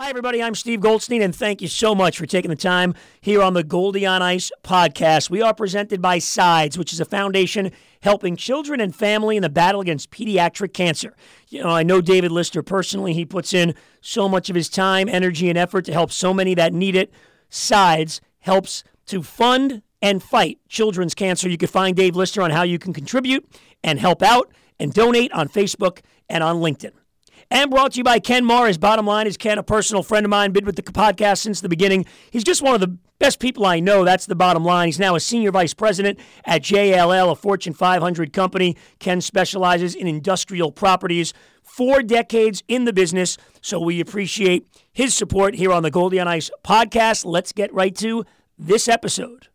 Hi, everybody. I'm Steve Goldstein, and thank you so much for taking the time here on the Goldie on Ice podcast. We are presented by Sides, which is a foundation helping children and family in the battle against pediatric cancer. You know, I know David Lister personally. He puts in so much of his time, energy, and effort to help so many that need it. Sides helps to fund and fight children's cancer. You can find Dave Lister on how you can contribute and help out and donate on Facebook and on LinkedIn. And brought to you by Ken Morris. Bottom line is Ken, a personal friend of mine, been with the podcast since the beginning. He's just one of the best people I know. That's the bottom line. He's now a senior vice president at JLL, a Fortune 500 company. Ken specializes in industrial properties. Four decades in the business, so we appreciate his support here on the Goldie on Ice podcast. Let's get right to this episode.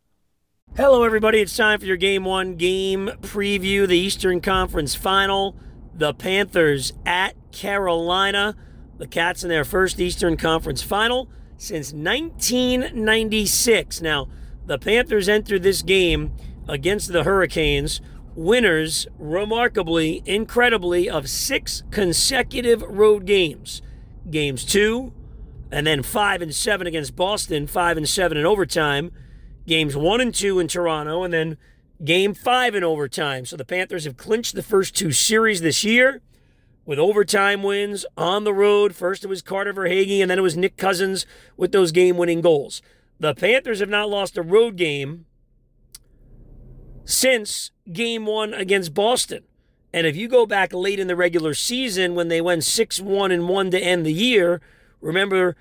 Hello, everybody. It's time for your game one game preview, the Eastern Conference final. The Panthers at Carolina. The Cats in their first Eastern Conference final since 1996. Now, the Panthers entered this game against the Hurricanes, winners, remarkably, incredibly, of six consecutive road games. Games two, and then five and seven against Boston, five and seven in overtime. Games one and two in Toronto, and then game five in overtime. So the Panthers have clinched the first two series this year with overtime wins on the road. First it was Carter Verhaeghe, and then it was Nick Cousins with those game winning goals. The Panthers have not lost a road game since game one against Boston. And if you go back late in the regular season when they went 6 1 and 1 to end the year, remember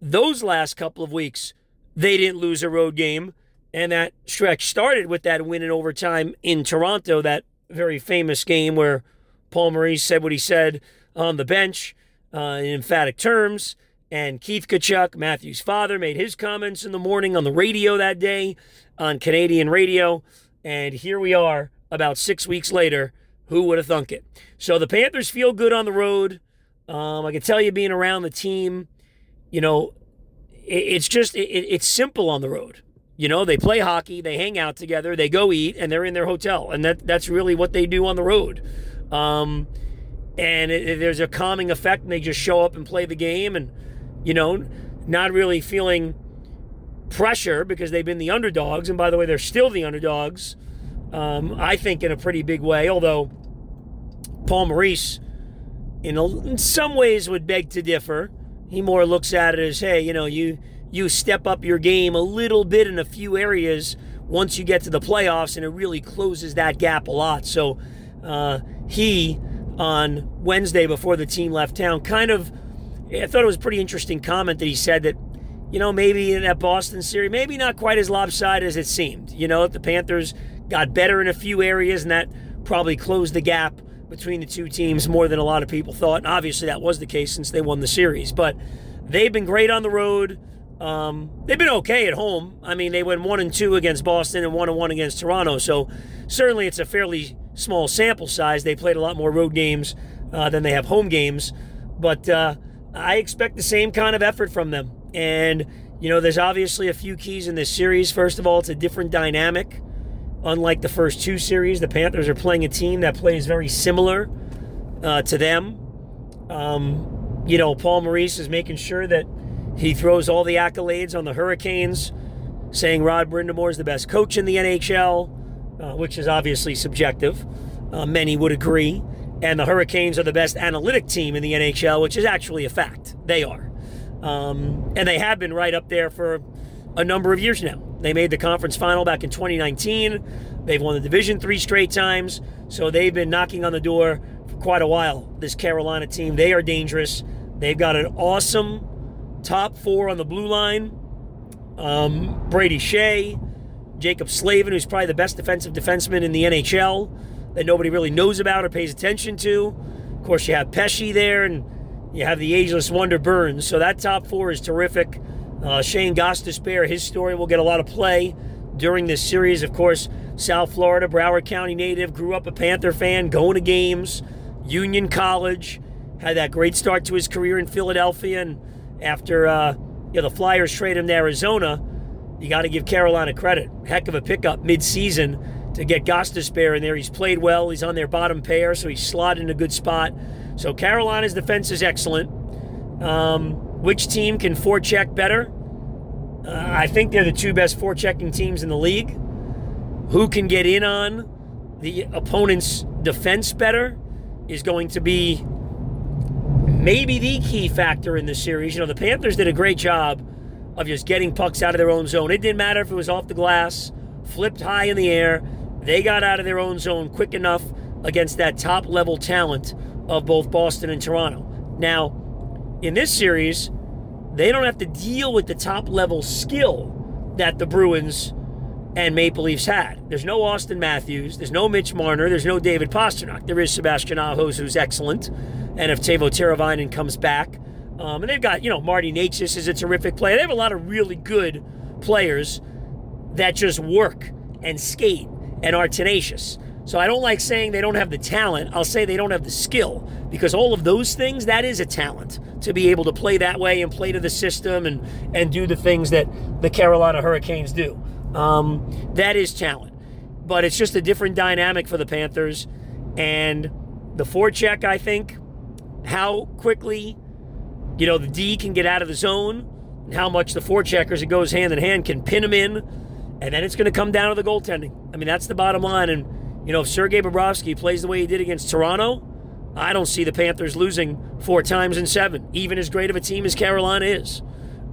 those last couple of weeks, they didn't lose a road game. And that stretch started with that win in overtime in Toronto, that very famous game where Paul Maurice said what he said on the bench uh, in emphatic terms. And Keith Tkachuk, Matthew's father, made his comments in the morning on the radio that day on Canadian radio. And here we are about six weeks later. Who would have thunk it? So the Panthers feel good on the road. Um, I can tell you, being around the team, you know, it, it's just it, it's simple on the road. You know, they play hockey, they hang out together, they go eat, and they're in their hotel, and that that's really what they do on the road. Um, and it, it, there's a calming effect, and they just show up and play the game, and you know, not really feeling pressure because they've been the underdogs. And by the way, they're still the underdogs. Um, I think in a pretty big way, although Paul Maurice, in, a, in some ways, would beg to differ. He more looks at it as, hey, you know, you you step up your game a little bit in a few areas once you get to the playoffs, and it really closes that gap a lot. So uh, he on Wednesday before the team left town kind of I thought it was a pretty interesting comment that he said that you know maybe in that Boston series maybe not quite as lopsided as it seemed. You know the Panthers got better in a few areas and that probably closed the gap between the two teams more than a lot of people thought. And obviously that was the case since they won the series but they've been great on the road um, they've been okay at home I mean they went one and two against Boston and one and one against Toronto so certainly it's a fairly small sample size. They played a lot more road games uh, than they have home games. But uh, I expect the same kind of effort from them. And, you know, there's obviously a few keys in this series. First of all, it's a different dynamic. Unlike the first two series, the Panthers are playing a team that plays very similar uh, to them. Um, you know, Paul Maurice is making sure that he throws all the accolades on the Hurricanes, saying Rod Brind'Amour is the best coach in the NHL uh, which is obviously subjective. Uh, many would agree. And the Hurricanes are the best analytic team in the NHL, which is actually a fact. They are. Um, and they have been right up there for a number of years now. They made the conference final back in 2019. They've won the division three straight times. So they've been knocking on the door for quite a while. This Carolina team, they are dangerous. They've got an awesome top four on the blue line. Um, Brady Skjei, Jaccob Slavin, who's probably the best defensive defenseman in the NHL that nobody really knows about or pays attention to. Of course, you have Pesce there, and you have the ageless wonder Burns. So that top four is terrific. Uh, Shane Gostisbehere, his story will get a lot of play during this series. Of course, South Florida, Broward County native, grew up a Panther fan, going to games, Union College, had that great start to his career in Philadelphia, and after uh, you know, the Flyers trade him to Arizona, you got to give Carolina credit. Heck of a pickup mid-season to get Gostisbehere in there. He's played well. He's on their bottom pair, so he's slotted in a good spot. So Carolina's defense is excellent. Um, which team can forecheck better? Uh, I think they're the two best forechecking teams in the league. Who can get in on the opponent's defense better is going to be maybe the key factor in the series. You know, the Panthers did a great job of just getting pucks out of their own zone. It didn't matter if it was off the glass, flipped high in the air. They got out of their own zone quick enough against that top level talent of both Boston and Toronto. Now, in this series, they don't have to deal with the top level skill that the Bruins and Maple Leafs had. There's no Auston Matthews, there's no Mitch Marner, there's no David Pastrnak. There is Sebastian Ahos, who's excellent. And if Teuvo Teravainen comes back, um, and they've got, you know, Marty Necas is a terrific player. They have a lot of really good players that just work and skate and are tenacious. So I don't like saying they don't have the talent. I'll say they don't have the skill because all of those things, that is a talent to be able to play that way and play to the system and, and do the things that the Carolina Hurricanes do. Um, that is talent. But it's just a different dynamic for the Panthers. And the forecheck, I think, how quickly, you know, the D can get out of the zone, and how much the forecheckers, it goes hand in hand, can pin them in. And then it's going to come down to the goaltending. I mean, that's the bottom line. And, you know, if Sergei Bobrovsky plays the way he did against Toronto, I don't see the Panthers losing four times in seven, even as great of a team as Carolina is.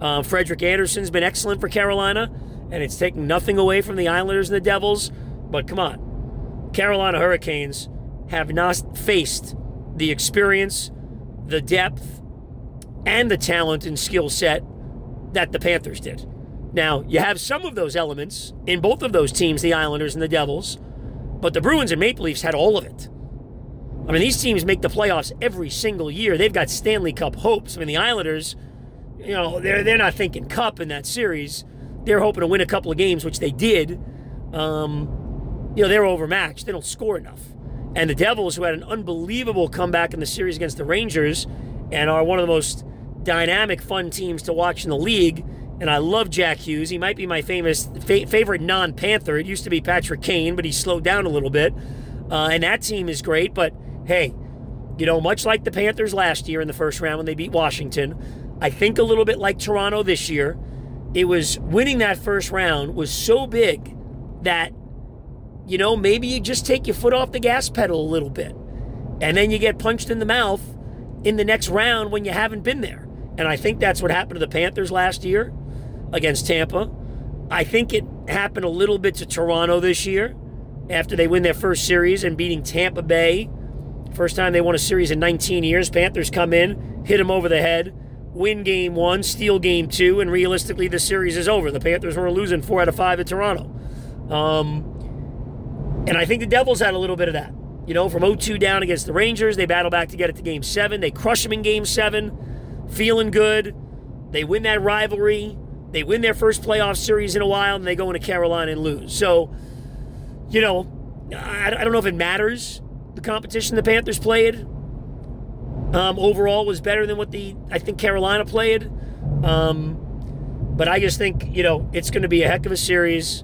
Uh, Frederik Andersen's been excellent for Carolina and it's taking nothing away from the Islanders and the Devils. But come on, Carolina Hurricanes have not faced the experience, the depth, and the talent and skill set that the Panthers did. Now, you have some of those elements in both of those teams, the Islanders and the Devils, but the Bruins and Maple Leafs had all of it. I mean, these teams make the playoffs every single year. They've got Stanley Cup hopes. I mean, the Islanders, you know, they're they're not thinking cup in that series they're hoping to win a couple of games, which they did. Um, you know, they're overmatched. They don't score enough. And the Devils, who had an unbelievable comeback in the series against the Rangers and are one of the most dynamic, fun teams to watch in the league. And I love Jack Hughes. He might be my famous fa- favorite non Panther. It used to be Patrick Kane, but he slowed down a little bit. Uh, and that team is great. But hey, you know, much like the Panthers last year in the first round when they beat Washington, I think a little bit like Toronto this year it was winning that first round was so big that you know maybe you just take your foot off the gas pedal a little bit and then you get punched in the mouth in the next round when you haven't been there and i think that's what happened to the panthers last year against tampa i think it happened a little bit to toronto this year after they win their first series and beating tampa bay first time they won a series in 19 years panthers come in hit them over the head win game one, steal game two, and realistically, the series is over. The Panthers were losing four out of five at Toronto. Um, and I think the Devils had a little bit of that. You know, from 0 2 down against the Rangers, they battle back to get it to game seven. They crush them in game seven, feeling good. They win that rivalry. They win their first playoff series in a while, and they go into Carolina and lose. So, you know, I, I don't know if it matters the competition the Panthers played um, overall was better than what the I think Carolina played. Um, but I just think you know it's going to be a heck of a series.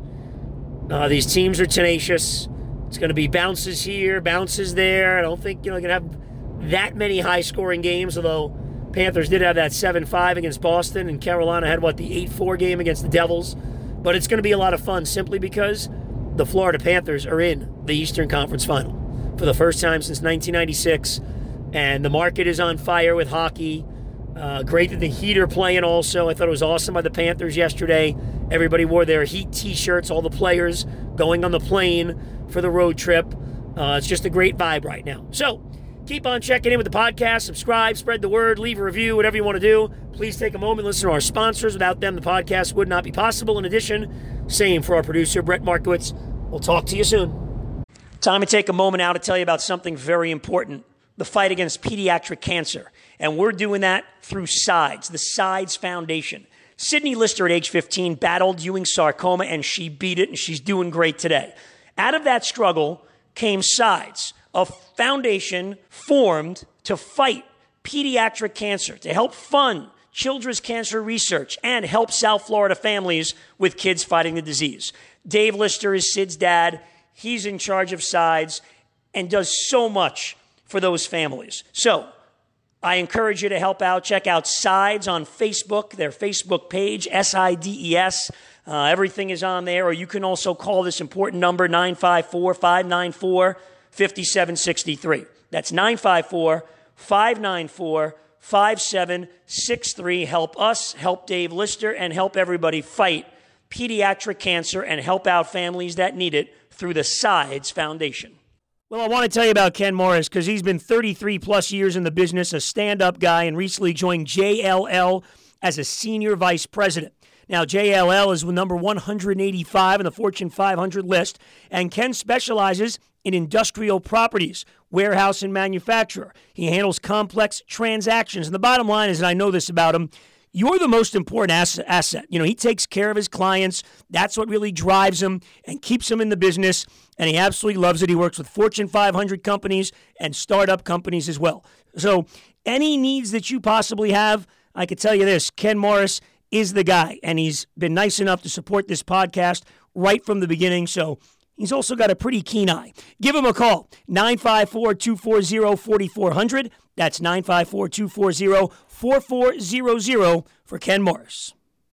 Uh, these teams are tenacious. It's going to be bounces here, bounces there. I don't think you know going to have that many high scoring games. Although Panthers did have that seven five against Boston, and Carolina had what the eight four game against the Devils. But it's going to be a lot of fun simply because the Florida Panthers are in the Eastern Conference Final for the first time since 1996 and the market is on fire with hockey. Uh, great that the Heat are playing also. I thought it was awesome by the Panthers yesterday. Everybody wore their Heat t shirts, all the players going on the plane for the road trip. Uh, it's just a great vibe right now. So keep on checking in with the podcast, subscribe, spread the word, leave a review, whatever you want to do. Please take a moment, listen to our sponsors. Without them, the podcast would not be possible. In addition, same for our producer, Brett Markowitz. We'll talk to you soon. Time to take a moment now to tell you about something very important the fight against pediatric cancer. And we're doing that through SIDES, the SIDES Foundation. Sydney Lister at age 15 battled Ewing sarcoma and she beat it and she's doing great today. Out of that struggle came SIDES, a foundation formed to fight pediatric cancer, to help fund children's cancer research and help South Florida families with kids fighting the disease. Dave Lister is Sid's dad. He's in charge of SIDES and does so much for those families. So I encourage you to help out. Check out Sides on Facebook, their Facebook page, S I D E S. Uh, everything is on there. Or you can also call this important number, 954 594 5763. That's 954 594 5763. Help us, help Dave Lister, and help everybody fight pediatric cancer and help out families that need it through the Sides Foundation. Well, I want to tell you about Ken Morris because he's been 33 plus years in the business, a stand up guy, and recently joined JLL as a senior vice president. Now, JLL is number 185 on the Fortune 500 list, and Ken specializes in industrial properties, warehouse, and manufacturer. He handles complex transactions. And the bottom line is, and I know this about him, you're the most important asset. You know, he takes care of his clients. That's what really drives him and keeps him in the business. And he absolutely loves it. He works with Fortune 500 companies and startup companies as well. So, any needs that you possibly have, I could tell you this Ken Morris is the guy. And he's been nice enough to support this podcast right from the beginning. So, He's also got a pretty keen eye. Give him a call, 954 240 4400. That's 954 240 4400 for Ken Morris.